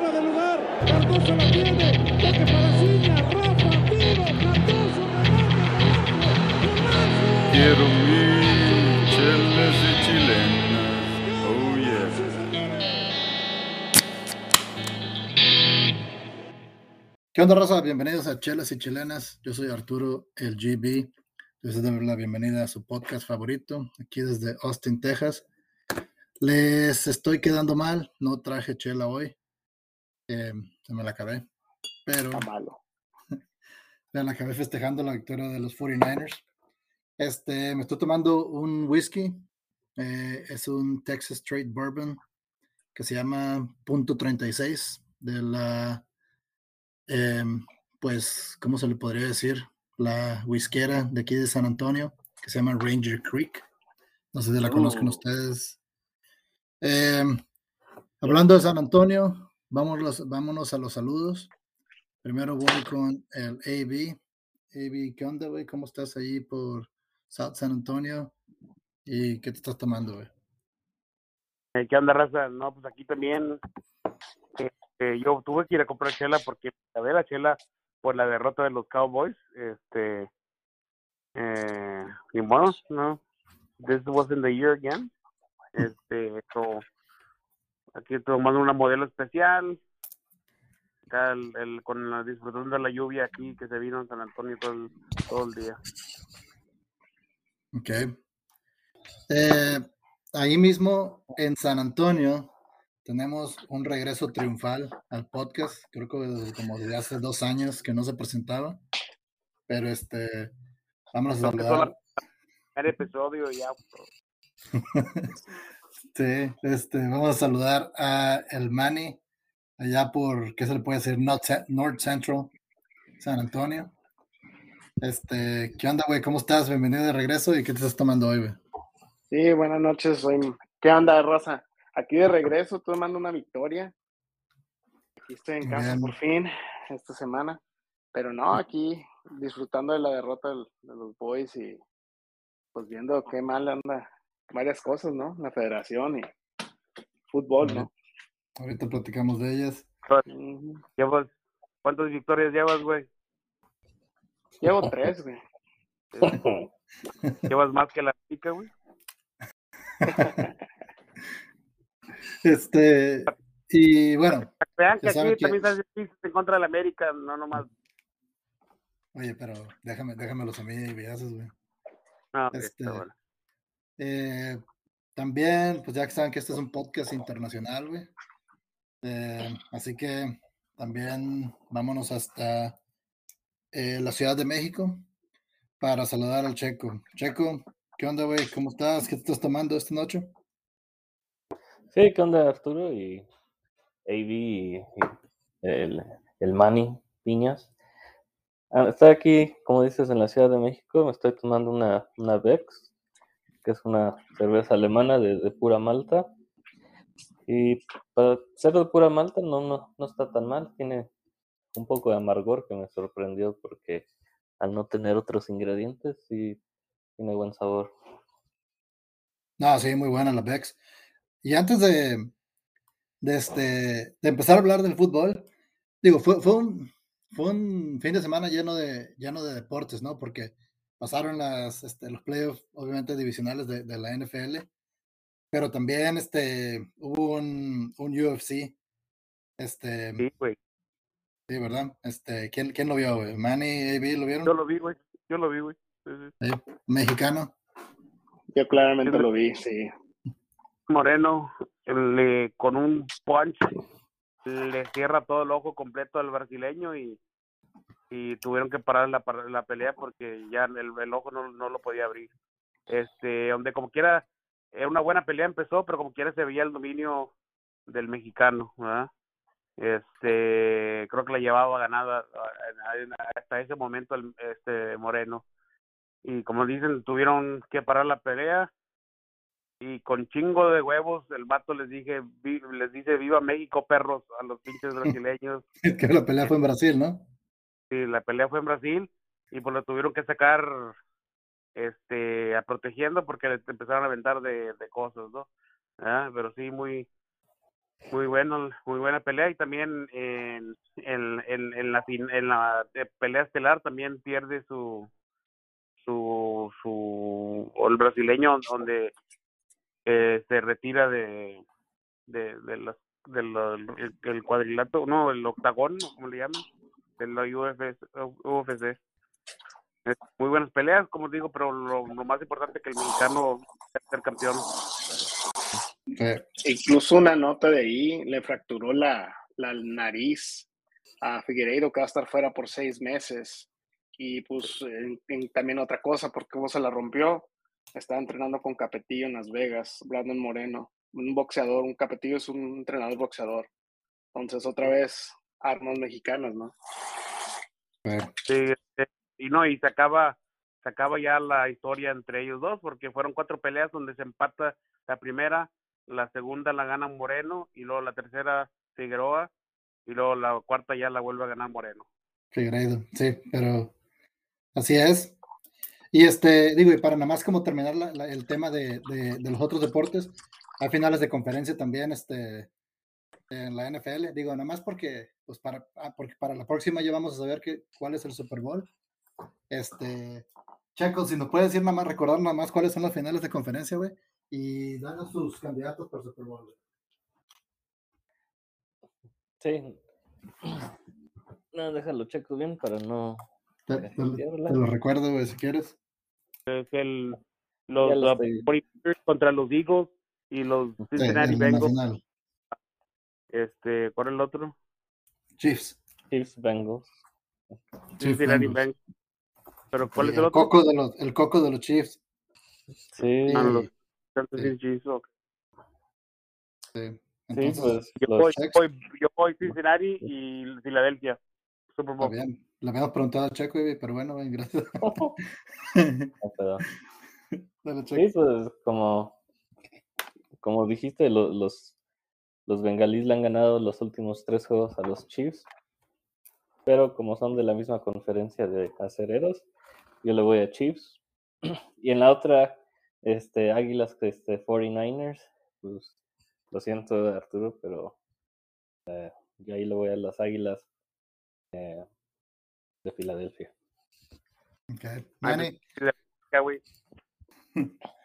fuera de lugar. Cardoso la tiene. Toque para Ciña. Rafa, tiro. Cardoso, remate. Quiero mi chelas y chilenas. Oh yeah. ¿Qué onda, raza? Bienvenidos a Chelas y Chilenas. Yo soy Arturo, el GB. Les doy la bienvenida a su podcast favorito, aquí desde Austin, Texas. Les estoy quedando mal, no traje chela hoy. Eh, se me la acabé, pero Está malo. me la acabé festejando la victoria de los 49ers. Este, me estoy tomando un whisky, eh, es un Texas Straight Bourbon que se llama Punto 36 de la, em, pues, ¿cómo se le podría decir? La whiskera de aquí de San Antonio, que se llama Ranger Creek. No sé si la conozcan Oh. ustedes. Em, hablando de San Antonio, vámonos, vámonos a los saludos. Primero voy con el AB. AB, ¿qué onda, güey? ¿Cómo estás ahí por South San Antonio? ¿Y qué te estás tomando, güey? Eh, ¿Qué onda, raza? No, pues aquí también. este, yo tuve que ir a comprar chela porque a ver la chela por la derrota de los Cowboys. Este. Eh, y bueno, no. This wasn't the year again. Este, so, aquí tomando una modelo especial. Acá el, el- con la disfrutando de la lluvia aquí que se vino en San Antonio todo el, todo el día. Ok. Eh, ahí mismo en San Antonio tenemos un regreso triunfal al podcast. Creo que desde- como desde hace dos años que no se presentaba. Pero este, vamos a saludar. primer episodio y ya. Sí, este, vamos a saludar a el Manny, allá por, ¿qué se le puede decir? North, North Central, San Antonio. Este, ¿qué onda, güey? ¿Cómo estás? Bienvenido de regreso y ¿qué te estás tomando hoy, güey? Sí, buenas noches. Soy... ¿Qué onda, Rosa? Aquí de regreso, tomando una victoria. Aquí estoy en casa Bien. por fin, esta semana. Pero no, aquí disfrutando de la derrota de los boys y pues viendo qué mal anda varias cosas, ¿no? La federación y fútbol, ¿no? Ahorita platicamos de ellas. Ujú. Llevas, ¿Cuántas victorias llevas, güey? Llevo tres, güey. ¿Llevas más que la chica, güey? Este, y bueno, Vean que aquí que- también estás en contra de la América, no nomás. oye, pero déjame, déjamelos a mí güey. No, ok, Este, está bueno. Eh, también, pues ya que saben que este es un podcast internacional, güey. Eh, así que también vámonos hasta eh, la Ciudad de México para saludar al Checo. Checo, ¿qué onda, güey? ¿Cómo estás? ¿Qué te estás tomando esta noche? Sí, ¿qué onda Arturo y AB y, el, el Manny Piñas? Ah, estoy aquí, como dices, en la Ciudad de México, me estoy tomando una, una Bex, que es una cerveza alemana de, pura malta. Y para ser de pura malta no, no, no está tan mal, tiene un poco de amargor que me sorprendió porque al no tener otros ingredientes sí tiene buen sabor. No, sí, muy buena la Bex. Y antes de, de, este, de empezar a hablar del fútbol, digo, fue, fue, un, fue un fin de semana lleno de, lleno de deportes, ¿no? Porque pasaron las, este, los playoffs, obviamente, divisionales de, de la NFL, pero también este, hubo un, un UFC. Este, Sí, güey. sí, ¿verdad? Este, ¿quién, ¿Quién lo vio, güey? ¿Manny, AB, lo vieron? Yo lo vi, güey. Yo lo vi, güey. Sí, sí. Sí, Mexicano. Yo claramente lo vi, sí. Moreno, le, con un punch, le cierra todo el ojo completo al brasileño y, y tuvieron que parar la, la pelea porque ya el, el ojo no, no lo podía abrir. Este, donde como quiera, era una buena pelea empezó, pero como quiera se veía el dominio del mexicano, ¿verdad? Este, creo que la llevaba ganada hasta ese momento el, este Moreno. Y como dicen, tuvieron que parar la pelea y con chingo de huevos el vato les dije vi- les dice viva México perros a los pinches brasileños que la pelea fue en Brasil, ¿no? Y la pelea fue en Brasil y pues lo tuvieron que sacar este a protegiendo porque le empezaron a aventar de, de cosas no Ah, pero sí muy muy bueno, muy buena pelea y también en, en, en, en la en la eh, pelea estelar también pierde su su su el brasileño donde eh, se retira de de de los de los el, cuadrilátero no el octagón como le llaman de la UFC, UFC. Muy buenas peleas como digo pero lo, más importante es que el mexicano ser campeón Eh, Incluso una nota de ahí le fracturó la, la nariz a Figueiredo, que va a estar fuera por seis meses. Y pues también otra cosa, porque cómo se la rompió. Estaba entrenando con Capetillo en Las Vegas, Brandon Moreno, un boxeador. Un Capetillo es un entrenador boxeador. Entonces, otra vez, armas mexicanas, ¿no? Sí, este, y no, y se acaba, se acaba ya la historia entre ellos dos, porque fueron cuatro peleas donde se empata la primera, la segunda la gana Moreno, y luego la tercera Figueroa, y luego la cuarta ya la vuelve a ganar Moreno. Figueiredo, sí, pero así es. Y este, digo, y para nada más como terminar la- la- el tema de, de- de los otros deportes, hay finales de conferencia también, este, en la NFL, digo, nada más porque, pues para, ah, porque para la próxima ya vamos a saber que, cuál es el Super Bowl. Este, Checo, si nos puedes decir nada más, recordar nada más cuáles son las finales de conferencia, güey, y danos sus candidatos para Super Bowl. güey. Sí. No, déjalo checo bien para no. Te, lo recuerdo, güey, si quieres. Es el, los Ya lo uh, estoy- 49ers contra los Eagles y los Sí, Cincinnati el Bengals. Este, ¿cuál es el otro? Chiefs. Chiefs Bengals. Chiefs Cincinnati Bengals. Bengals. Pero ¿cuál Sí, es el el otro? coco de los, el coco de los Chiefs. Sí, Sí. Ah, los Kansas Sí. City Chiefs. Sí. sí, Entonces, pues Yo voy, Chex. voy, yo voy Cincinnati y Filadelfia. Super Bowl. bien. Le habíamos preguntado a Checo, pero bueno, güey, gracias. no, Dale, Sí, Checo. pues como, como dijiste, lo- los, los bengalíes le han ganado los últimos tres juegos a los Chiefs, pero como son de la misma conferencia de acereros, yo le voy a Chiefs. Y en la otra, este, Águilas, este, 49ers, pues lo siento Arturo, pero eh, yo ahí le voy a las Águilas eh, de Filadelfia. Ya, güey.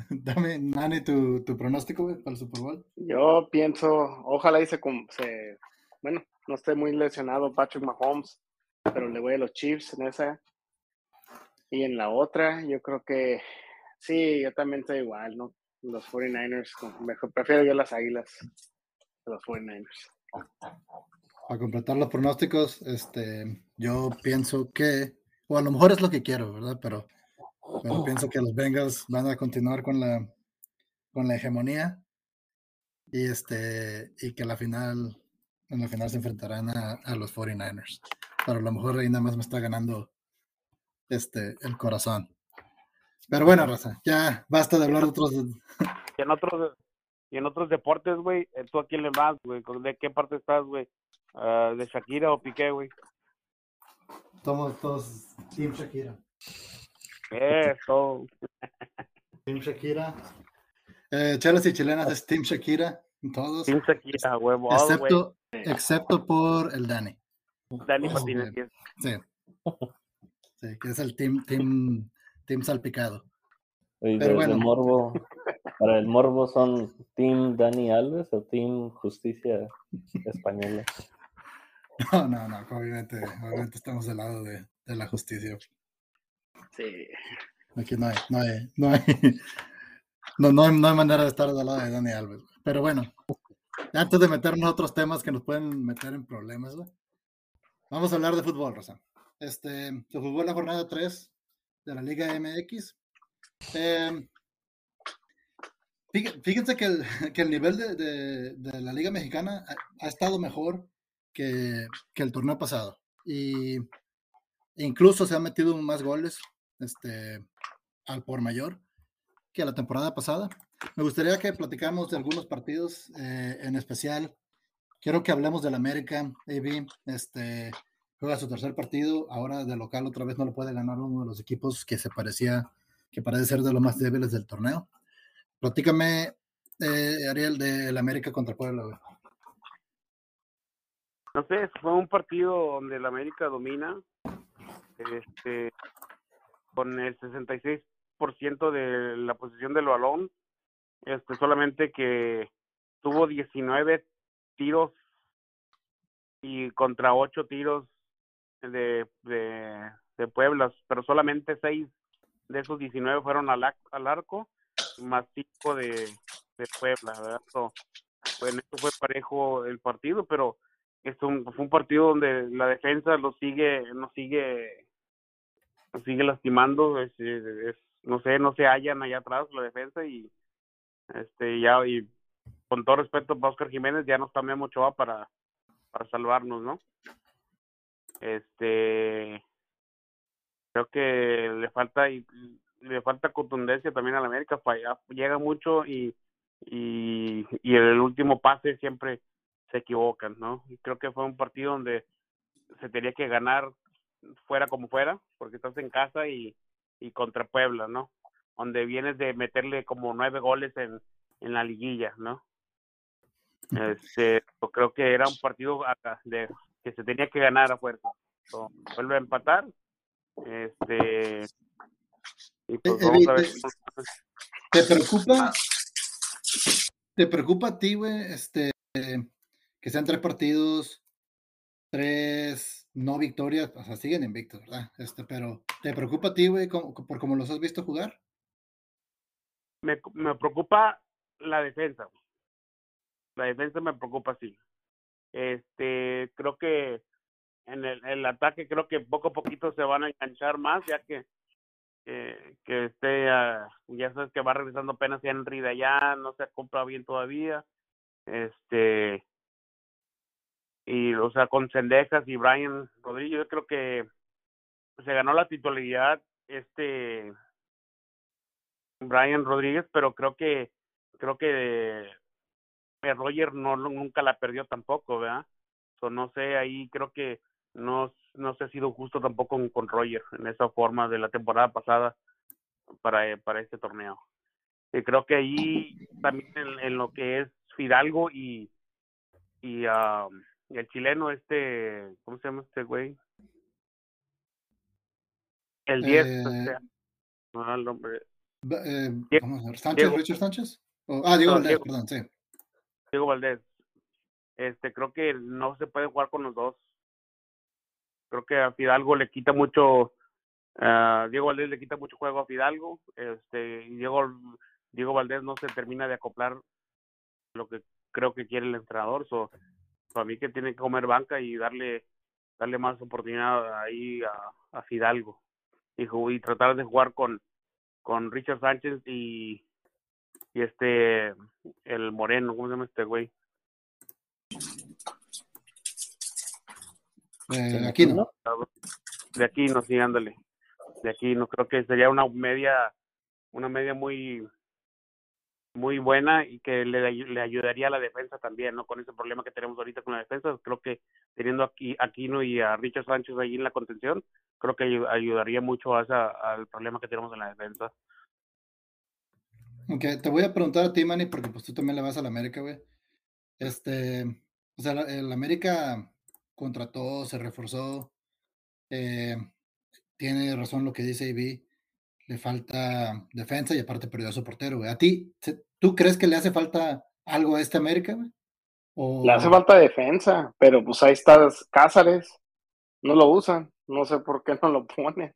dame, Nani, tu, tu pronóstico, güey, para el Super Bowl. Yo pienso, ojalá y se, se- bueno, no esté muy lesionado Patrick Mahomes, pero le voy a los Chiefs en esa. Y en la otra, yo creo que sí, yo también estoy igual, ¿no? Los 49ers, con- mejor, prefiero yo las Águilas los 49ers. Para completar los pronósticos, este, yo pienso que, o a lo mejor es lo que quiero, ¿verdad? Pero, pero pienso que los Bengals van a continuar con la, con la hegemonía y este, y que la final, en la final se enfrentarán a, a los 49ers. Pero a lo mejor ahí nada más me está ganando este, el corazón. Pero bueno, Raza, ya basta de hablar de otros. Y en otros, y en otros deportes, güey, eh, ¿tú a quién le vas, güey? ¿Con- ¿De qué parte estás, güey? Ah, ¿De Shakira o Piqué, güey? Somos todos Team Shakira. Eso. Team Shakira. Eh, chelas y chilenas es Team Shakira. Todos. Team Shakira, huevo. Excepto, excepto por el Dani. Dani Oh, Martínez. Sí. Sí, que es el team, team, team salpicado. Y Pero de, de bueno. morbo, para el morbo son Team Dani Alves o Team Justicia Española. No, no, no, obviamente, obviamente estamos del lado de, de la justicia. Sí. Aquí no hay, no hay, no hay, no, no hay, no hay manera de estar del lado de Dani Alves. Pero bueno, antes de meternos a otros temas que nos pueden meter en problemas, güey, vamos a hablar de fútbol, Rosa. Este, se jugó la jornada 3 de la Liga MX. Eh, fíj- fíjense que el, que el nivel de, de- de la Liga Mexicana ha, ha estado mejor que, que el torneo pasado. Y incluso se han metido más goles este, al por mayor que la temporada pasada. Me gustaría que platicáramos de algunos partidos eh, en especial. Quiero que hablemos del América, AB. Este, juega su tercer partido. Ahora de local otra vez no lo puede ganar uno de los equipos que se parecía, que parece ser de los más débiles del torneo. Platícame, eh, Ariel, del América contra Puebla. no sé, fue un partido donde el América domina, este, con el 66% de la posición del balón, este, solamente que tuvo 19 tiros y contra 8 tiros de, de, de Puebla, pero solamente 6 de esos 19 fueron al, al arco, más 5 de, de Puebla, ¿verdad? So, en esto fue parejo el partido, pero es un, fue un partido donde la defensa lo sigue, nos sigue, nos sigue lastimando, es, no sé, no se hallan allá atrás la defensa y este ya y con todo respeto para Oscar Jiménez ya no está Memo Ochoa para, para salvarnos, ¿no? Este creo que le falta y le falta contundencia también a la América, falla, llega mucho y y, y el último pase siempre se equivocan, ¿no? Y creo que fue un partido donde se tenía que ganar fuera como fuera, porque estás en casa y, y contra Puebla, ¿no? Donde vienes de meterle como nueve goles en, en la liguilla, ¿no? Este, yo creo que era un partido acá de, que se tenía que ganar a fuerza. So, vuelve a empatar. Este, y pues Eh, vamos a Evi, ver. te- ¿Te preocupa? ¿Te preocupa a ti, güey, este, que sean tres partidos, tres no victorias? O sea, siguen invictos, ¿verdad? Este, pero ¿te preocupa a ti, güey, por cómo los has visto jugar? me, me preocupa la defensa. La defensa me preocupa, sí. Este, creo que en el, el ataque creo que poco a poquito se van a enganchar más, ya que que, que esté, ah, ya sabes que va regresando apenas Henry de allá, no se compra bien todavía. Este, y o sea, con Sendejas y Brian Rodríguez, yo creo que se ganó la titularidad este Brian Rodríguez, pero creo que creo que Roger no nunca la perdió tampoco, ¿verdad? So, no sé, ahí creo que no no se ha sido justo tampoco con, Roger en esa forma de la temporada pasada para eh, para este torneo. Y creo que ahí también en, lo que es Fidalgo y y, ah, y el chileno este, ¿cómo se llama este güey? El 10, Eh, este, no, el nombre, eh, Diego- vamos a ver, ¿Sánchez, Diego. Richard Sánchez? O- ah, Diego No, Valdés, Diego. perdón, sí. Diego Valdés. Este, creo que no se puede jugar con los dos. Creo que a Fidalgo le quita mucho, ah, Diego Valdés le quita mucho juego a Fidalgo, este, y Diego, Diego Valdés no se termina de acoplar lo que creo que quiere el entrenador, so, para mí que tiene que comer banca y darle, darle más oportunidad ahí a, a Fidalgo y, y tratar de jugar con, con Richard Sánchez y, y este, el Moreno, ¿cómo se llama este güey? Eh, aquí no. de aquí no sí ándale de aquí no creo que sería una media una media muy muy buena y que le, le ayudaría a la defensa también no con ese problema que tenemos ahorita con la defensa creo que teniendo aquí a Aquino y a Richard Sánchez ahí en la contención creo que ayu- ayudaría mucho a esa, al problema que tenemos en la defensa. Ok, te voy a preguntar a ti, Manny, porque pues tú también le vas a la América, güey. Este, o sea, la- el América contrató, se reforzó, eh, tiene razón lo que dice Ivy, le falta defensa y aparte perdió a su portero, güey. ¿A ti, tú crees que le hace falta algo a este América, güey? O... Le hace falta defensa, pero pues ahí está Cázares. No lo usan. No sé por qué no lo ponen.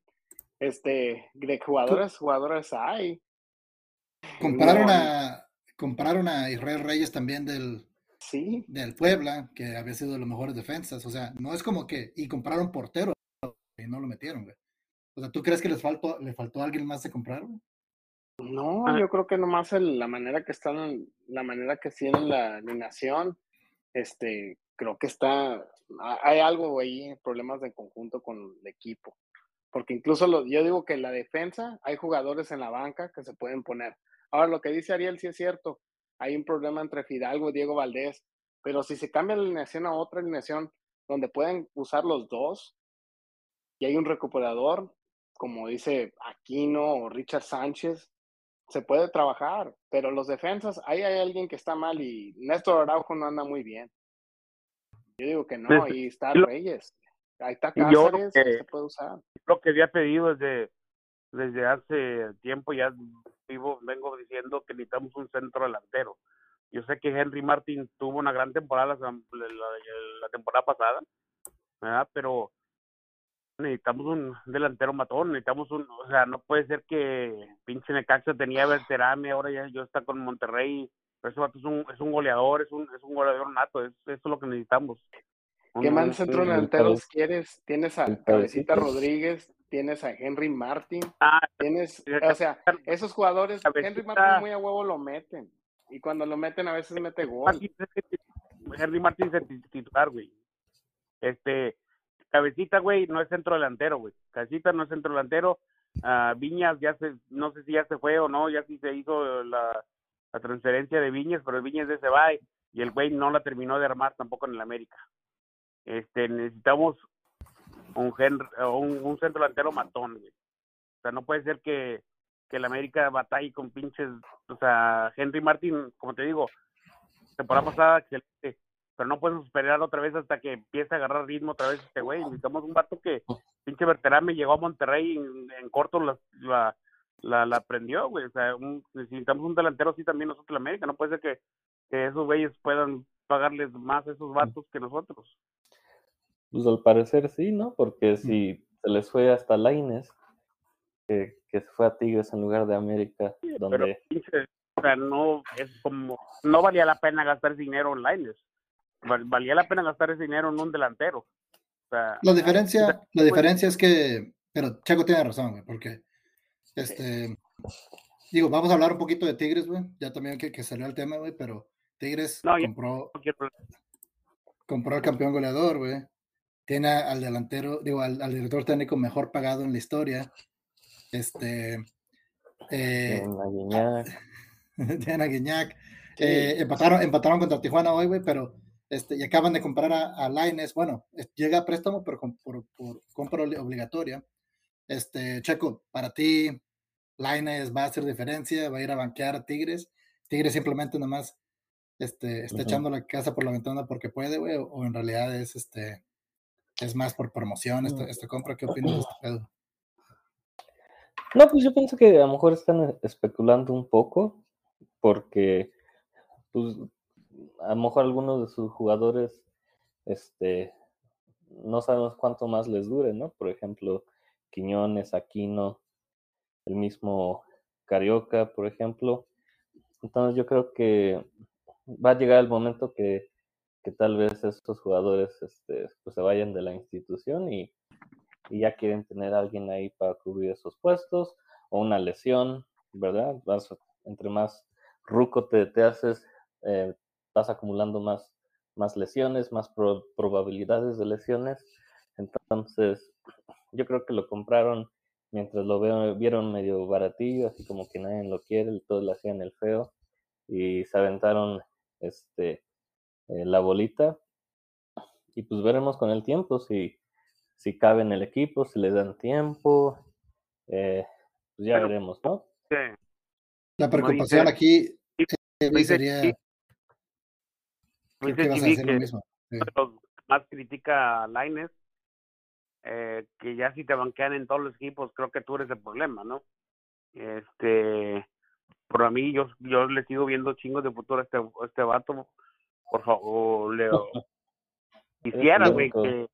Este, de jugadores, jugadores hay. Compraron No, a, compraron a Israel Reyes también del, Sí, del Puebla, que había sido de los mejores defensas. O sea, no es como que. Y compraron portero y no lo metieron, güey. O sea, ¿tú crees que les faltó, le faltó a alguien más de comprar? No, Ah. yo creo que nomás el- la manera que están, la manera que tienen la alineación, este, creo que está, ha- hay algo ahí, problemas de conjunto con el equipo. Porque incluso lo- yo digo que la defensa, hay jugadores en la banca que se pueden poner. Ahora, lo que dice Ariel sí es cierto, hay un problema entre Fidalgo y Diego Valdés, pero si se cambia la alineación a otra alineación donde pueden usar los dos y hay un recuperador, como dice Aquino o Richard Sánchez, se puede trabajar, pero los defensas, ahí hay alguien que está mal y Néstor Araujo no anda muy bien. Yo digo que no, ahí está Reyes. Ahí está y yo lo Cáceres, que- se puede usar. lo que había pedido desde, desde hace tiempo, ya vivo, vengo diciendo que necesitamos un centro delantero. Yo sé que Henry Martin tuvo una gran temporada la, la- la temporada pasada, ¿verdad? pero necesitamos un delantero matón, necesitamos un, o sea, no puede ser que pinche Necaxa tenía a Berterame, ahora ya yo está con Monterrey, pero ese vato es un, es un goleador, es un, es un goleador nato, es, eso es lo que necesitamos. ¿Qué más centro delanteros quieres? Tienes a Cabecita. Rodríguez, tienes a Henry Martin, Ah, tienes, o sea, esos jugadores, Henry. Martin muy a huevo lo meten. Y cuando lo meten a veces mete gol. Henry Martín es el titular, güey. Este, Cabecita, güey, no es centro delantero, güey. Cabecita no es centro delantero. Ah, Viñas ya se, no sé si ya se fue o no, ya sí se hizo la, transferencia de Viñas, pero Viñas de se va y, el güey no la terminó de armar tampoco en el América. Este, necesitamos un, Henry- un, un centro delantero matón, güey. O sea, no puede ser que, que el América batalle con pinches, o sea, Henry Martin, como te digo, temporada pasada excelente, pero no podemos esperar otra vez hasta que empiece a agarrar ritmo otra vez este güey. Necesitamos un vato que, pinche Berterame llegó a Monterrey y en, en corto la, la, la, la prendió, güey. O sea, un- necesitamos un delantero así también nosotros en América. No puede ser que, que esos güeyes puedan pagarles más a esos vatos que nosotros. Pues al parecer sí, ¿no? Porque si se les fue hasta Laines, que, que se fue a Tigres en lugar de América, Pero, donde pinche, o sea, no, es como, no valía la pena gastar dinero en lines. Val- valía la pena gastar ese dinero en un delantero. O sea, La diferencia, la diferencia es que, pero Checo tiene razón, güey, porque, este, digo, vamos a hablar un poquito de Tigres, güey, ya también que, que salió el tema, güey, pero Tigres No, compró, no compró al campeón goleador, güey, tiene al delantero, digo, al, al director técnico mejor pagado en la historia, este, eh, tienen a Guiñac, eh, empataron, empataron contra Tijuana hoy, güey, pero este, y acaban de comprar a, a Lainez, bueno, llega a préstamo, pero con- por, por compra obli- obligatoria. Este, Checo, para ti, Lainez va a hacer diferencia, va a ir a banquear a Tigres. Tigres simplemente nomás este, está echando la casa por la ventana porque puede, güey, o, o en realidad es este es más por promoción esta, esta compra. ¿Qué opinas de este pedo? No, pues yo pienso que a lo mejor están e- especulando un poco, porque pues a lo mejor algunos de sus jugadores, este, no sabemos cuánto más les dure, ¿no? Por ejemplo, Quiñones, Aquino, el mismo Carioca, por ejemplo. Entonces yo creo que va a llegar el momento que, que tal vez estos jugadores este, pues se vayan de la institución y, y ya quieren tener a alguien ahí para cubrir esos puestos o una lesión, ¿verdad? Vas, entre más ruco te, te haces, eh, vas acumulando más, más lesiones, más pro- probabilidades de lesiones. Entonces, yo creo que lo compraron mientras lo veo- vieron medio baratillo, así como que nadie lo quiere, todos le hacían el feo y se aventaron este, eh, la bolita. Y pues veremos con el tiempo si, si cabe en el equipo, si le dan tiempo. eh, pues ya Pero- veremos, ¿no? Sí. La preocupación dice- aquí eh, dice sería creo que vas a lo mismo. Sí. más critica a eh, que ya si te banquean en todos los equipos, creo que tú eres el problema, ¿no? Este, por a mí, yo, yo le sigo viendo chingos de futuro a este, a este vato. Por favor, Leo. Quisiera, güey, que.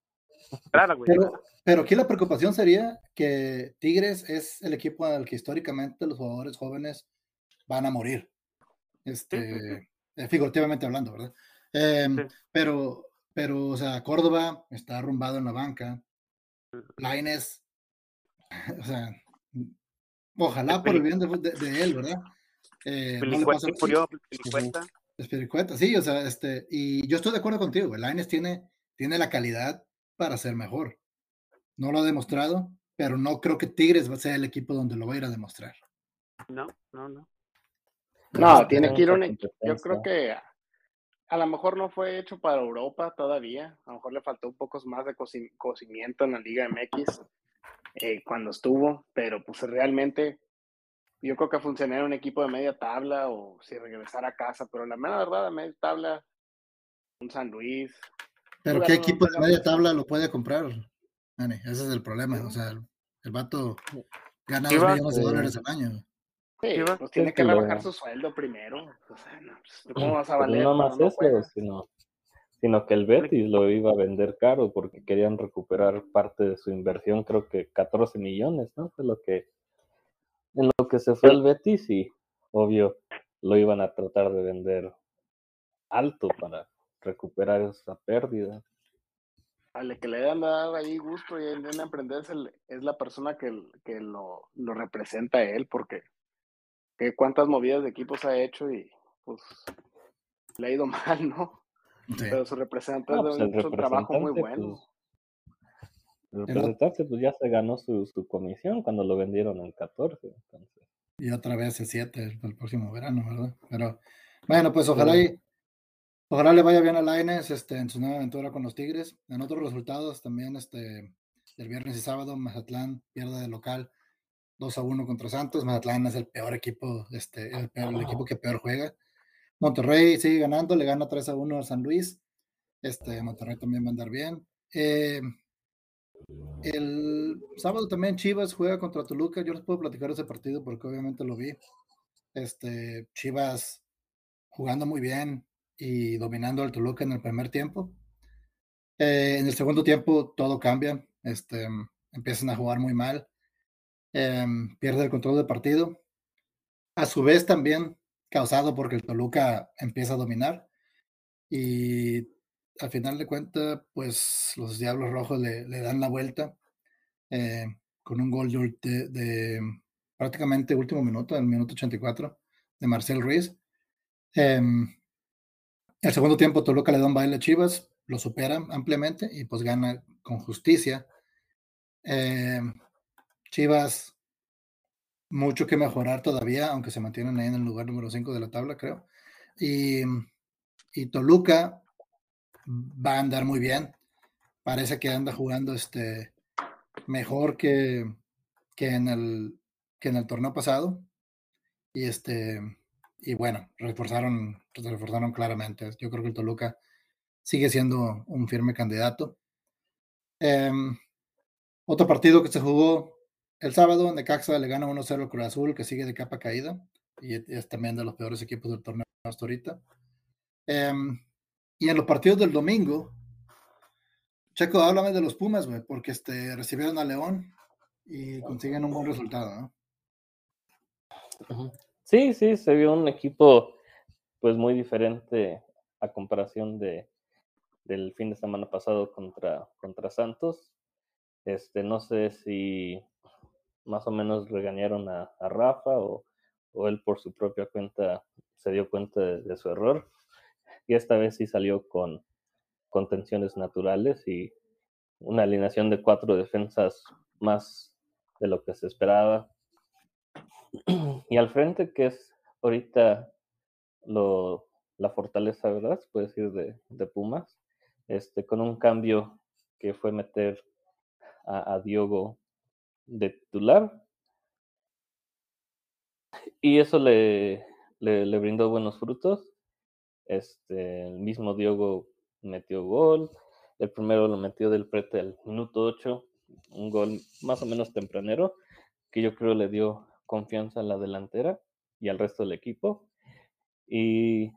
Claro, güey. Pero, pero aquí la preocupación sería que Tigres es el equipo al que históricamente los jugadores jóvenes van a morir. Este, eh, figurativamente hablando, ¿verdad? Em, Sí. Pero, pero, o sea, Córdoba está arrumbado en la banca. Laines, o sea, ojalá por el bien de, de- de él, ¿verdad? Eh, no Pelicueta Pelicueta. Sí, o sea, este, y yo estoy de acuerdo contigo, el Lainez tiene, tiene la calidad para ser mejor. No lo ha demostrado, pero no creo que Tigres va a ser el equipo donde lo va a ir a demostrar. No, no, no. No, tiene que ir un. Yo competencia. creo que a lo mejor no fue hecho para Europa todavía. A lo mejor le faltó un poco más de coci- cocimiento en la Liga MX eh, cuando estuvo, pero pues realmente yo creo que funcionaría un equipo de media tabla o si regresara a casa, pero la mera verdad, a media tabla, un San Luis, Pero ¿qué equipo de media tabla lo puede comprar? Dani? ese es el problema. O sea, el, el vato gana dos millones de dólares al año. Sí, pues tiene que rebajar su sueldo primero. O sea, no, pues, ¿cómo vas a Pero valer no más eso, sino, sino que el Betis lo iba a vender caro porque querían recuperar parte de su inversión, creo que 14 millones, ¿no? Fue lo que, en lo que se fue el Betis y obvio lo iban a tratar de vender alto para recuperar esa pérdida. Al que le hayan dado ahí gusto y en emprender es, el- es la persona que, que lo, lo representa a él, porque que cuántas movidas de equipos ha hecho y pues le ha ido mal, ¿no? Sí. Pero su representante No, pues ha el hecho un trabajo muy bueno. pues, el representante pues ya se ganó su, su comisión cuando lo vendieron en 14, entonces. Y otra vez el 7 el, el próximo verano, ¿verdad? Pero bueno, pues ojalá y ojalá le vaya bien a Laines este, en su nueva aventura con los Tigres. En otros resultados también, este, el viernes y sábado, Mazatlán pierde de local 2 a 1 contra Santos. Mazatlán es el peor equipo, este, el, peor- el equipo que peor juega. Monterrey sigue ganando, le gana 3 a 1 a San Luis. Este, Monterrey también va a andar bien. Eh, el sábado también Chivas juega contra Toluca. Yo les puedo platicar ese partido porque obviamente lo vi. Este, Chivas jugando muy bien y dominando al Toluca en el primer tiempo. Eh, en el segundo tiempo todo cambia. Este, empiezan a jugar muy mal. Eh, pierde el control del partido. A su vez también causado porque el Toluca empieza a dominar. Y al final de cuentas, pues los Diablos Rojos le, le dan la vuelta eh, con un gol de, de prácticamente último minuto, el minuto 84, de Marcel Ruiz. Em, el segundo tiempo, Toluca le da un baile a Chivas, lo supera ampliamente y pues gana con justicia. Em, Chivas, mucho que mejorar todavía, aunque se mantienen ahí en el lugar número 5 de la tabla, creo. Y, y Toluca va a andar muy bien. Parece que anda jugando este mejor que, que en el que en el torneo pasado. Y este y bueno, reforzaron, reforzaron claramente. Yo creo que el Toluca sigue siendo un firme candidato. Em, otro partido que se jugó el sábado, Necaxa le gana 1-0 al Cruz Azul, que sigue de capa caída, y es- es también de los peores equipos del torneo hasta ahorita. Em, y en los partidos del domingo, Checo, háblame de los Pumas, güey, porque este, recibieron a León y consiguen un buen resultado. Sí, sí, se vio un equipo pues muy diferente a comparación de del fin de semana pasado contra, contra Santos. Este, no sé si más o menos regañaron a, a Rafa o, o él por su propia cuenta se dio cuenta de, su error. Y esta vez sí salió con contenciones naturales y una alineación de cuatro defensas más de lo que se esperaba. Y al frente, que es ahorita lo, la fortaleza, ¿verdad? Se puede decir de, de Pumas, este, con un cambio que fue meter a, a Diogo de titular. Y eso le, le, brindó buenos frutos. Este, el mismo Diogo metió gol. El primero lo metió del prete al minuto 8, un gol más o menos tempranero, que yo creo le dio confianza a la delantera y al resto del equipo. Y,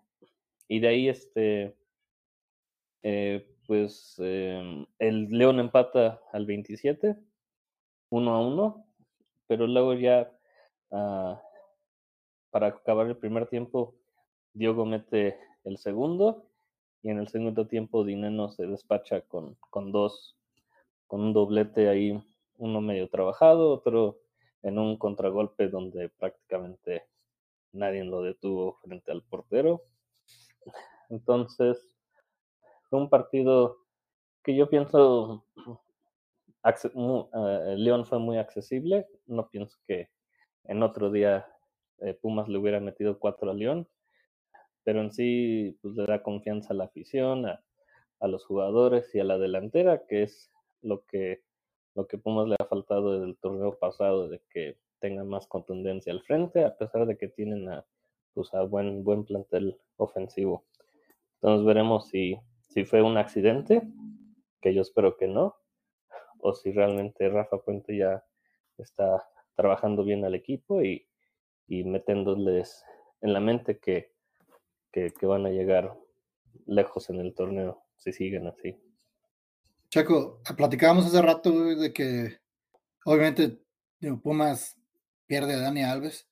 y de ahí, este, eh, pues eh, el León empata al 27, 1 a 1, pero luego ya ah, para acabar el primer tiempo, Diogo mete el segundo y en el segundo tiempo Dineno se despacha con, con dos, con un doblete ahí, uno medio trabajado, otro en un contragolpe donde prácticamente nadie lo detuvo frente al portero. Entonces, fue un partido que yo pienso eh, León fue muy accesible. No pienso que en otro día eh, Pumas le hubiera metido cuatro a León, pero en sí pues, le da confianza a la afición, a, los jugadores y a la delantera, que es lo que, lo que Pumas le ha faltado del torneo pasado, de que tenga más contundencia al frente, a pesar de que tienen a, pues, buen, buen plantel ofensivo. Entonces veremos si, si fue un accidente, que yo espero que no, o si realmente Rafa Puente ya está trabajando bien al equipo y, y metiéndoles en la mente que, que, que van a llegar lejos en el torneo si siguen así. Chaco, platicábamos hace rato güey, de que obviamente digo, Pumas pierde a Dani Alves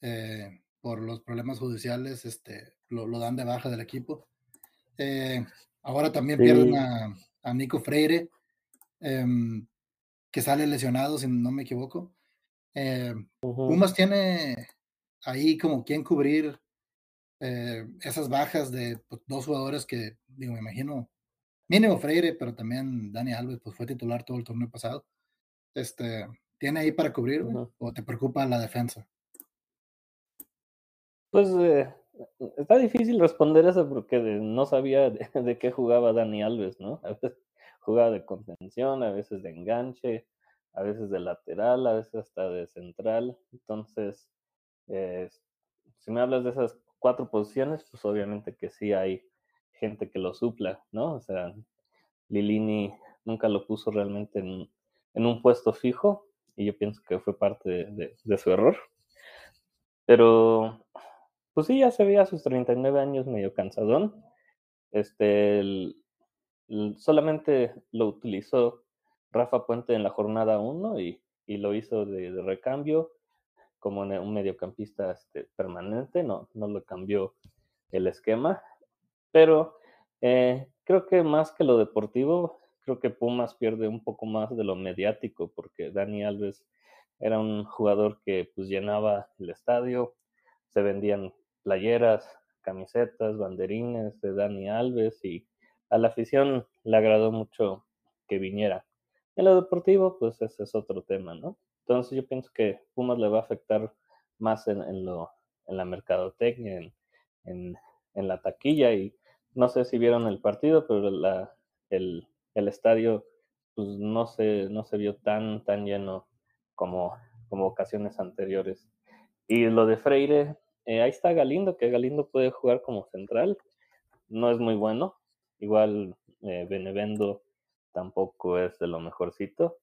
eh, por los problemas judiciales, este, lo, lo, dan de baja del equipo. Eh, ahora también Sí. pierden a, a Nico Freire, em, que sale lesionado, si no me equivoco. Eh. Pumas tiene ahí como quien cubrir eh, esas bajas de pues, dos jugadores que, digo, me imagino, mínimo Freire, pero también Dani Alves, pues fue titular todo el torneo pasado. Este, ¿tiene ahí para cubrir. ¿O te preocupa la defensa? Pues eh, está difícil responder eso porque no sabía de, de qué jugaba Dani Alves, ¿no? Jugaba de contención, a veces de enganche, a veces de lateral, a veces hasta de central. Entonces, eh, si me hablas de esas cuatro posiciones, pues obviamente que sí hay gente que lo supla, ¿no? O sea, Lilini nunca lo puso realmente en, en un puesto fijo y yo pienso que fue parte de, su error. Pero, pues sí, ya se veía a sus 39 años medio cansadón. Este, el- solamente lo utilizó Rafa Puente en la jornada 1 y, y lo hizo de, recambio como un mediocampista este, permanente, no, no lo cambió el esquema. Pero eh, creo que más que lo deportivo, creo que Pumas pierde un poco más de lo mediático, porque Dani Alves era un jugador que pues llenaba el estadio, se vendían playeras, camisetas, banderines de Dani Alves y a la afición le agradó mucho que viniera. En lo deportivo, pues ese es otro tema, ¿no? Entonces yo pienso que Pumas le va a afectar más en, en lo, en la mercadotecnia, en, en, la taquilla y no sé si vieron el partido, pero el, el estadio pues no se, no se vio tan, tan lleno como, como ocasiones anteriores. Y lo de Freire, eh, ahí está Galindo, que Galindo puede jugar como central, no es muy bueno, igual eh, Benevendo tampoco es de lo mejorcito,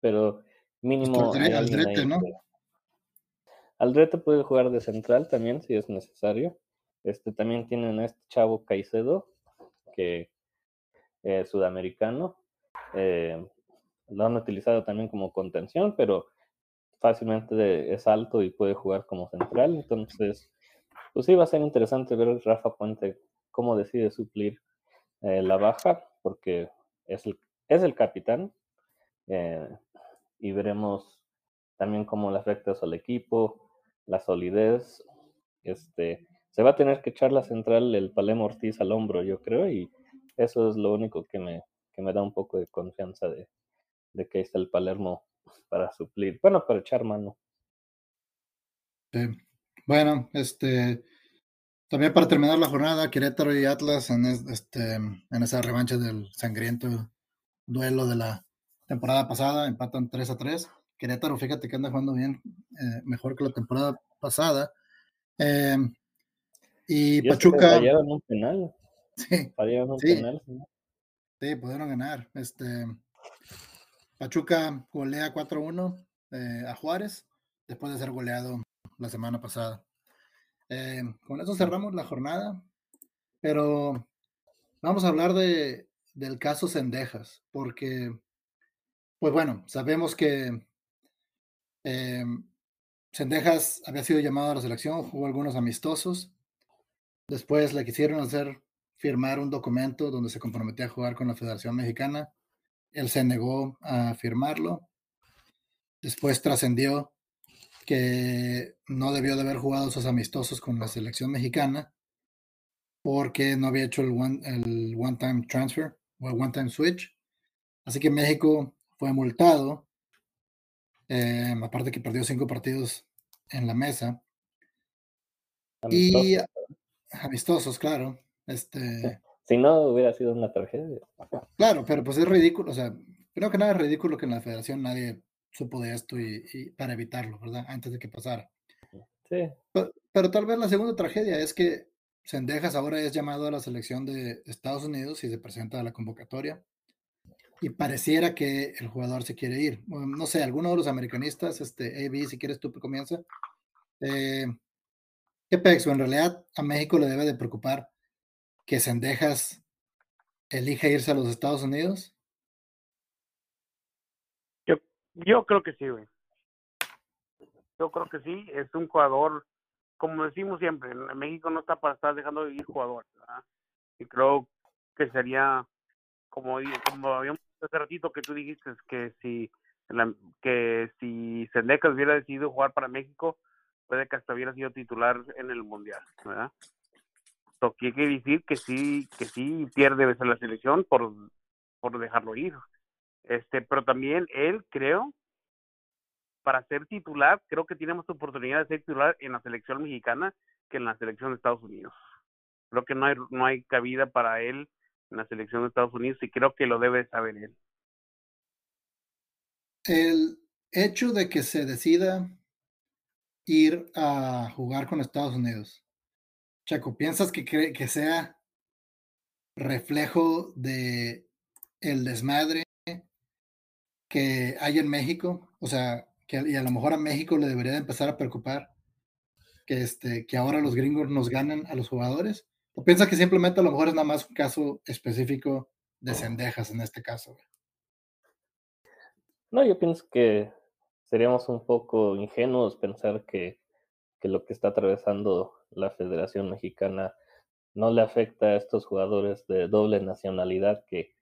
pero mínimo hay alguien Aldrete, ¿no? que- Aldrete puede jugar de central también si es necesario. Este también tienen a este chavo Caicedo, que es sudamericano. Eh, lo han utilizado también como contención, pero fácilmente es alto y puede jugar como central. Entonces, pues sí va a ser interesante ver Rafa Puente cómo decide suplir eh, la baja, porque es el, es el capitán. eh, y veremos también cómo le afecta eso al equipo, la solidez. Este, se va a tener que echar la central el Palemo Ortiz al hombro, yo creo, y eso es lo único que me, que me da un poco de confianza de, de que ahí está el Palermo para suplir, bueno, para echar mano. Bueno, este, también para terminar la jornada, Querétaro y Atlas en, es- este, en esa revancha del sangriento duelo de la temporada pasada, empatan 3 a 3. Querétaro, fíjate que anda jugando bien, eh, mejor que la temporada pasada. Eh, y Pachuca, un penal, sí, fallaron un Sí. penal. ¿no? sí, pudieron ganar. Este, Pachuca golea 4-1 eh, a Juárez, después de ser goleado la semana pasada. Eh, con eso cerramos la jornada, pero vamos a hablar de, del caso Cendejas, porque, pues bueno, sabemos que eh, Cendejas había sido llamado a la selección, jugó algunos amistosos, después le quisieron hacer firmar un documento donde se comprometía a jugar con la Federación Mexicana, él se negó a firmarlo, después trascendió que no debió de haber jugado esos amistosos con la selección mexicana porque no había hecho el one, el one time transfer o el one time switch. Así que México fue multado, eh, aparte que perdió cinco partidos en la mesa. Y Amistoso. amistosos, claro. Este, Si no, hubiera sido una tragedia. claro, pero pues es ridículo. O sea, creo que nada es ridículo que en la federación nadie supo de esto y, y para evitarlo, ¿verdad? Antes de que pasara. Sí, Pero, pero tal vez la segunda tragedia es que Sendejas ahora es llamado a la selección de Estados Unidos y se presenta a la convocatoria. Y pareciera que el jugador se quiere ir. Bueno, no sé, alguno de los americanistas, este, AB, si quieres tú comienza. Eh, ¿Qué pex? En realidad a México le debe de preocupar que Sendejas elija irse a los Estados Unidos. Yo, creo que sí, güey. Yo creo que sí. Es un jugador, como decimos siempre, México no está para estar dejando de ir jugadores. Y creo que sería, como, como habíamos hace ratito que tú dijiste, que si que si Sendejas hubiera decidido jugar para México, puede que hasta hubiera sido titular en el Mundial, ¿verdad? Que quiere decir que sí, que sí pierde la selección por, por dejarlo ir. Este, pero también él, creo, para ser titular, creo que tiene más oportunidad de ser titular en la selección mexicana que en la selección de Estados Unidos. Creo que no hay, no hay cabida para él en la selección de Estados Unidos y creo que lo debe saber él. El hecho de que se decida ir a jugar con Estados Unidos, Chaco, ¿piensas que, que sea reflejo de el desmadre que hay en México? O sea, que y a lo mejor a México le debería de empezar a preocupar que, este, que ahora los gringos nos ganan a los jugadores. ¿O piensas que simplemente a lo mejor es nada más un caso específico de Cendejas en este caso? No, yo pienso que seríamos un poco ingenuos pensar que, que lo que está atravesando la Federación Mexicana no le afecta a estos jugadores de doble nacionalidad que,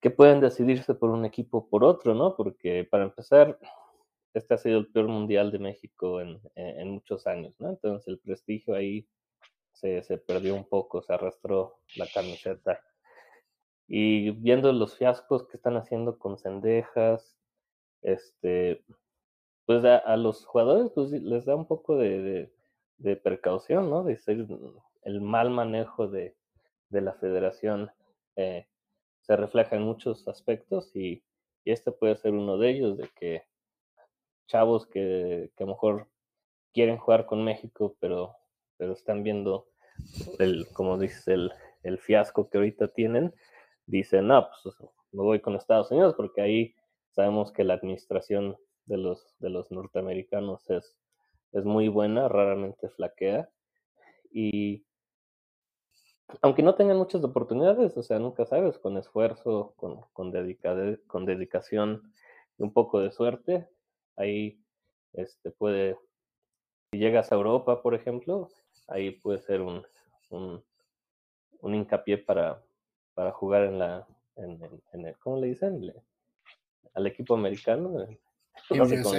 que pueden decidirse por un equipo o por otro, ¿no? Porque para empezar, este ha sido el peor mundial de México en, en, muchos años, ¿no? Entonces el prestigio ahí se, se perdió un poco, se arrastró la camiseta. Y viendo los fiascos que están haciendo con Cendejas, este, pues a, a los jugadores pues, les da un poco de, de, de precaución, ¿no? De ser el mal manejo de, de la federación eh, se refleja en muchos aspectos y, este puede ser uno de ellos, de que chavos que, que a lo mejor quieren jugar con México, pero, pero están viendo el, como dices, el, el fiasco que ahorita tienen, dicen, no, pues me voy con Estados Unidos porque ahí sabemos que la administración de los, de los norteamericanos es, es muy buena, raramente flaquea. Y aunque no tengan muchas oportunidades, o sea, nunca sabes, con esfuerzo, con, con, dedica con dedicación y un poco de suerte, ahí este, puede, si llegas a Europa, por ejemplo, ahí puede ser un, un, un hincapié para, para jugar en la, en, en, en el, ¿cómo le dicen? Le, al equipo americano. No sé cómo,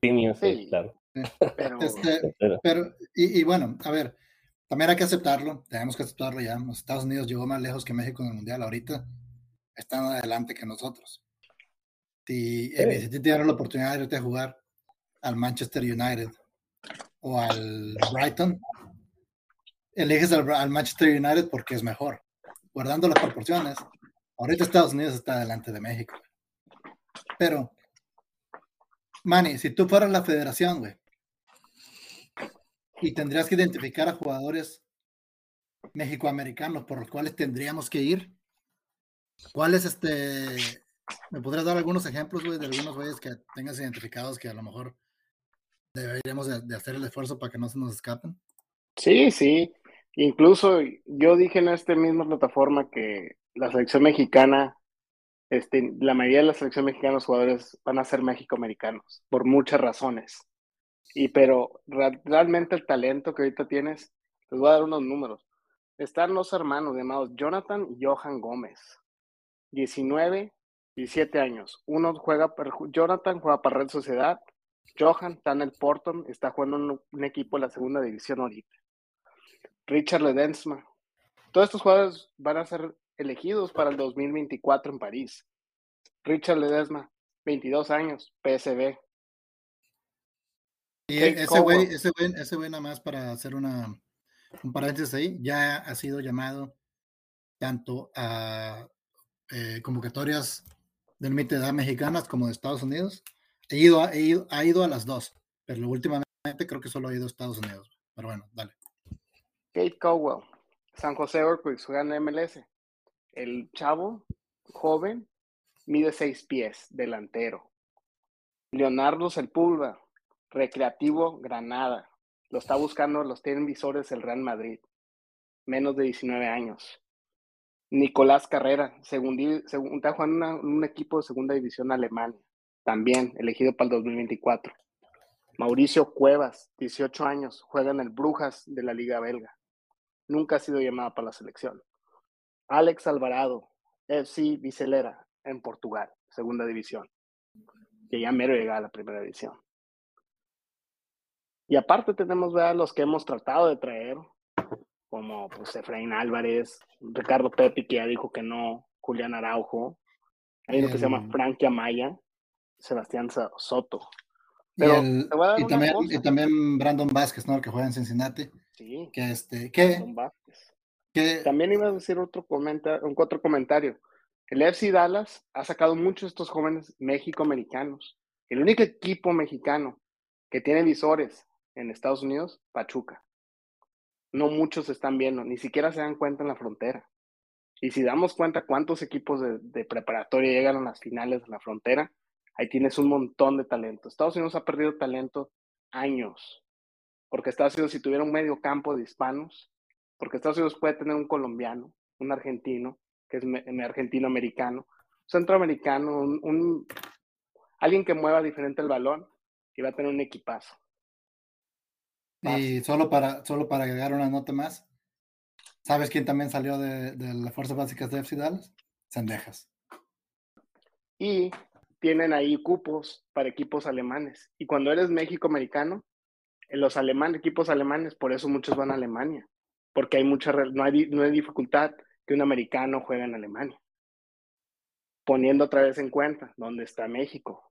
Team sí, claro. Pero, este, pero y, y, bueno, a ver, también hay que aceptarlo, tenemos que aceptarlo ya. Los Estados Unidos llegó más lejos que México en el Mundial, ahorita están adelante que nosotros. Si, sí. eh, te dieron la oportunidad de irte a jugar al Manchester United o al Brighton, eliges al, al Manchester United porque es mejor, guardando las proporciones. Ahorita Estados Unidos está delante de México. Pero, Manny, si tú fueras la federación, güey, y tendrías que identificar a jugadores mexicoamericanos por los cuales tendríamos que ir, ¿cuáles este, me podrías dar algunos ejemplos, de algunos güeyes que tengas identificados que a lo mejor deberíamos de, de hacer el esfuerzo para que no se nos escapen? Sí, sí. Incluso yo dije en esta misma plataforma que la selección mexicana este, la mayoría de la selección mexicana los jugadores van a ser mexicoamericanos por muchas razones. Y pero re realmente el talento que ahorita tienes, les voy a dar unos números. Están los hermanos llamados Jonathan y Johan Gómez, 19, 17 años. Uno juega, Jonathan juega para Red Sociedad, Johan está en el Porton, está jugando un, un equipo de la segunda división ahorita. Richard Ledensma. Todos estos jugadores van a ser elegidos para el 2024 en París. Richard Ledesma, 22 años, PSB. Y Kate ese güey, ese güey, ese güey nada más para hacer una, un paréntesis ahí, ya ha sido llamado tanto a eh, convocatorias de edad mexicanas como de Estados Unidos. He ido, he ido, ha ido a las dos, pero últimamente creo que solo ha ido a Estados Unidos. Pero bueno, dale. Kate Cowell, San José Earthquakes, juega en MLS. El chavo, joven, mide seis pies, delantero. Leonardo Sepúlveda, Recreativo Granada. Lo está buscando, los tienen visores el Real Madrid. Menos de 19 años. Nicolás Carrera, segundi- segun- está jugando en un equipo de segunda división Alemania. También elegido para el 2024. Mauricio Cuevas, 18 años, juega en el Brujas de la Liga Belga. Nunca ha sido llamado para la selección. Alex Alvarado, FC Vicelera, en Portugal, segunda división. Que ya mero llega a la primera división. Y aparte tenemos los que hemos tratado de traer, como pues, Efraín Álvarez, Ricardo Pepi, que ya dijo que no, Julián Araujo. Hay uno que se llama Frankie Amaya, Sebastián Soto. Y, el- también, cosa. y también Brandon Vázquez, ¿no? El que juega en Cincinnati. Sí, Que este, que, También iba a decir otro, comenta, un otro comentario. El FC Dallas ha sacado muchos de estos jóvenes México-americanos. El único equipo mexicano que tiene visores en Estados Unidos, Pachuca. No muchos están viendo, ni siquiera se dan cuenta en la frontera. Y si damos cuenta cuántos equipos de, preparatoria llegan a las finales de la frontera, ahí tienes un montón de talento. Estados Unidos ha perdido talento años. Porque Estados Unidos, si tuviera un medio campo de hispanos, porque Estados Unidos puede tener un colombiano, un argentino, que es me- me- argentino-americano, centroamericano, un, un- alguien que mueva diferente el balón y va a tener un equipazo. Y solo para, solo para agregar una nota más, ¿sabes quién también salió de, de las fuerzas básicas de FC Dallas? Sendejas. Y tienen ahí cupos para equipos alemanes. Y cuando eres México-americano, en los alemanes, equipos alemanes, por eso muchos van a Alemania, porque hay mucha, no hay, no hay dificultad que un americano juegue en Alemania. Poniendo otra vez en cuenta dónde está México.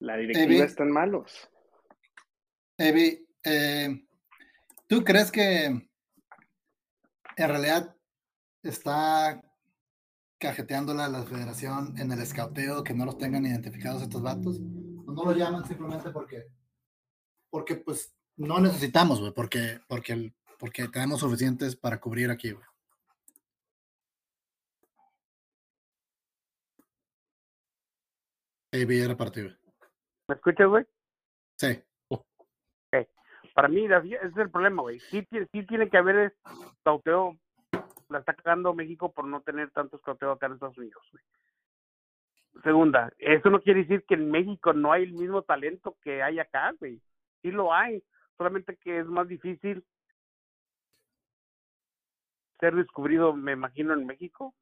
La directiva Evi. está en malos. Evi, eh, ¿tú crees que en realidad está cajeteándola a la federación en el escauteo que no los tengan identificados estos vatos? ¿O no los llaman simplemente porque, porque pues no necesitamos, güey, porque, porque, porque tenemos suficientes para cubrir aquí, güey? Era partido. ¿Me escuchas, güey? Sí. Para mí, ese es el problema, güey. Sí, sí tiene que haber cauteo. La está cagando México por no tener tantos cauteos acá en Estados Unidos, güey. Segunda, eso no quiere decir que en México no hay el mismo talento que hay acá, güey. Sí lo hay, solamente que es más difícil ser descubrido, me imagino, en México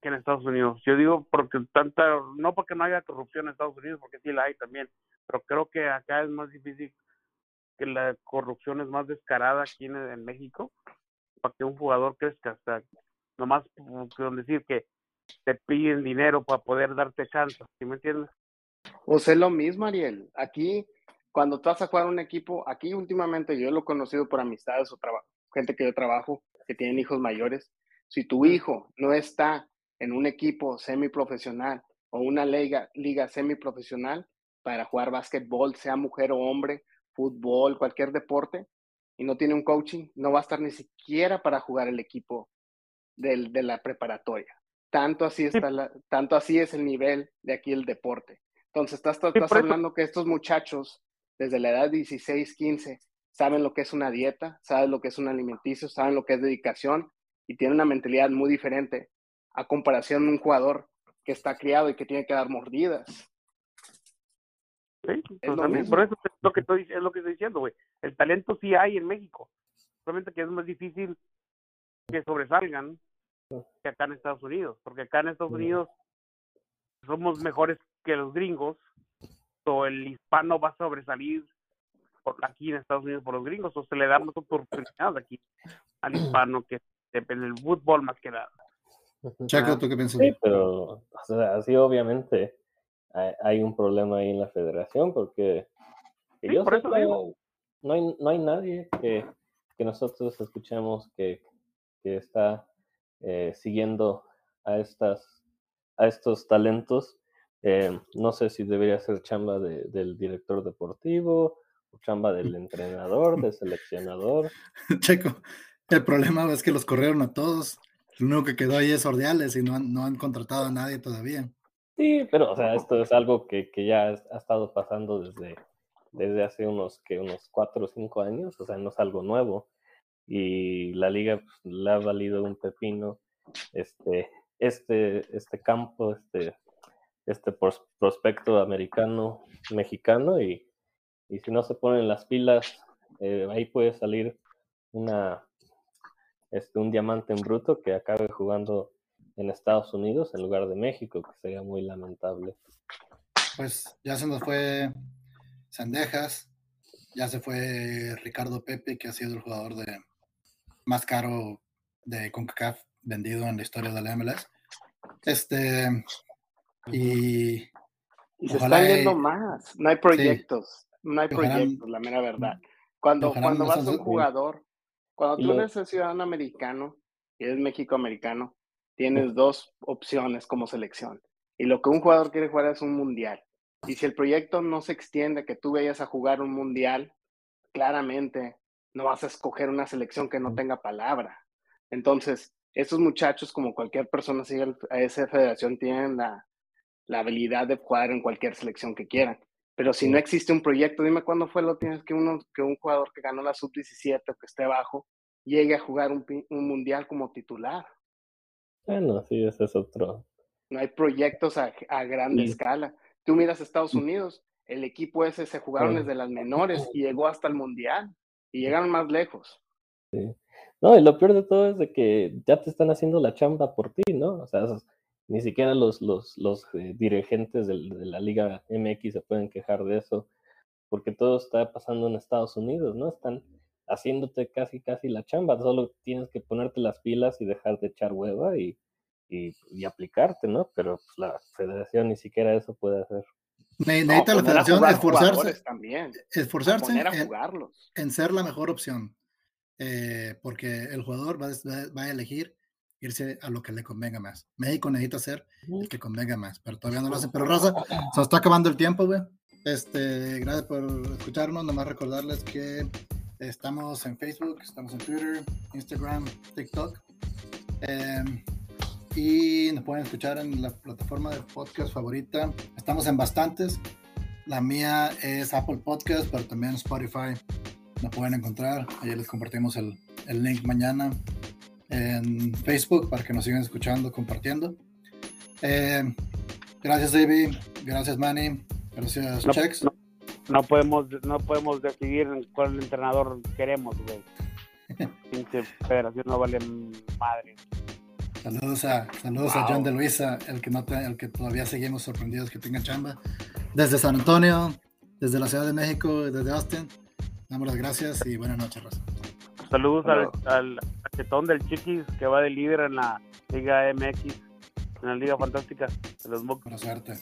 que en Estados Unidos. Yo digo porque tanta, no porque no haya corrupción en Estados Unidos, porque sí la hay también, pero creo que acá es más difícil que la corrupción es más descarada aquí en, en México para que un jugador crezca. Sea, nomás con decir que te piden dinero para poder darte chance, ¿sí me entiendes? O sea, es lo mismo, Ariel. Aquí, cuando tú vas a jugar un equipo, aquí últimamente yo lo he conocido por amistades o gente que yo trabajo, que tienen hijos mayores. Si tu hijo no está en un equipo semiprofesional o una liga, liga semiprofesional para jugar básquetbol, sea mujer o hombre, fútbol, cualquier deporte, y no tiene un coaching, no va a estar ni siquiera para jugar el equipo del, de la preparatoria. Tanto así, está la- tanto así es el nivel de aquí el deporte. Entonces, estás, estás eso. hablando que estos muchachos, desde la edad de 16, 15, saben lo que es una dieta, saben lo que es un alimenticio, saben lo que es dedicación y tienen una mentalidad muy diferente a comparación de un jugador que está criado y que tiene que dar mordidas. Sí, pues lo también, mismo. por eso es lo que estoy, es lo que estoy diciendo, güey. El talento sí hay en México, solamente que es más difícil que sobresalgan que acá en Estados Unidos, porque acá en Estados Unidos somos mejores que los gringos, o el hispano va a sobresalir por aquí en Estados Unidos por los gringos, o se le da más oportunidad aquí al hispano que depende del fútbol más que nada. Chaco, ¿tú qué piensas? Sí, pero o sea, así obviamente hay, hay un problema ahí en la federación porque Sí, yo por sepa, digo. no hay, no hay nadie que, que nosotros escuchemos que, que está eh, siguiendo a estas a estos talentos. Eh, no sé si debería ser chamba de- del director deportivo chamba del entrenador, del seleccionador. Checo, el problema es que los corrieron a todos. Lo único que quedó ahí es Ordiales y no han, no han contratado a nadie todavía. Sí, pero o sea, esto es algo que, que ya ha estado pasando desde, desde hace unos, que unos cuatro o cinco años, o sea, no es algo nuevo. Y la liga pues, le ha valido un pepino este, este, este campo, este, este pros- prospecto americano, mexicano, y, y si no se ponen las pilas, eh, ahí puede salir una, este, un diamante en bruto que acabe jugando en Estados Unidos en lugar de México, que sería muy lamentable. Pues ya se nos fue Sendejas, ya se fue Ricardo Pepe, que ha sido el jugador de más caro de CONCACAF vendido en la historia de la MLS. Este, y Y se están yendo y- más. No hay proyectos. No hay ojalá- proyectos, la mera verdad. Cuando, cuando vas a un jugador, cuando tú eres ciudadano americano y eres México-americano, tienes dos opciones como selección. Y lo que un jugador quiere jugar es un mundial. Y si el proyecto no se extiende, que tú vayas a jugar un mundial, claramente no vas a escoger una selección que no tenga palabra. Entonces, estos muchachos, como cualquier persona sigue a esa federación, tienen la, la habilidad de jugar en cualquier selección que quieran. Pero si no existe un proyecto, dime cuándo fue lo tienes que, uno, que un jugador que ganó la sub-17 o que esté abajo llegue a jugar un, un mundial como titular. Bueno, sí, ese es otro. No hay proyectos a, a grande Y- escala. Tú miras Estados Unidos, el equipo ese se jugaron Sí. desde las menores y llegó hasta el mundial y llegaron más lejos. No, y lo peor de todo es de que ya te están haciendo la chamba por ti, ¿no? O sea, esos- ni siquiera los, los, los eh, dirigentes de la Liga MX se pueden quejar de eso, porque todo está pasando en Estados Unidos, ¿no? Están haciéndote casi, casi la chamba, solo tienes que ponerte las pilas y dejar de echar hueva y, y, y aplicarte, ¿no? Pero pues, la federación ni siquiera eso puede hacer. ne- No, necesita la a federación esforzarse, también. esforzarse Poner a en, jugarlos. en ser la mejor opción, eh, porque el jugador va, a- va a elegir irse a lo que le convenga más. México necesita ser el que convenga más, pero todavía no lo hacen. Pero Raza, se nos está acabando el tiempo, güey. Este, gracias por escucharnos. Nomás recordarles que estamos en Facebook, estamos en Twitter, Instagram, TikTok. em, y nos pueden escuchar en la plataforma de podcast favorita. Estamos en bastantes. La mía es Apple Podcast, pero también Spotify. Nos pueden encontrar. Ahí les compartimos el, el link mañana en Facebook para que nos sigan escuchando, compartiendo. Eh, gracias, David. Gracias, Manny. Gracias, No, Chex. no, no podemos no podemos decidir cuál entrenador queremos, güey. Pinche federación no vale madre. Saludos a, saludos a. John de Luisa, el que, no te- el que todavía seguimos sorprendidos que tenga chamba. Desde San Antonio, desde la Ciudad de México, desde Austin. Damos las gracias y buenas noches, Raza. Saludos al, al del Chiquis que va de líder en la Liga MX, en la Liga Fantástica de los Bucks. Buena suerte.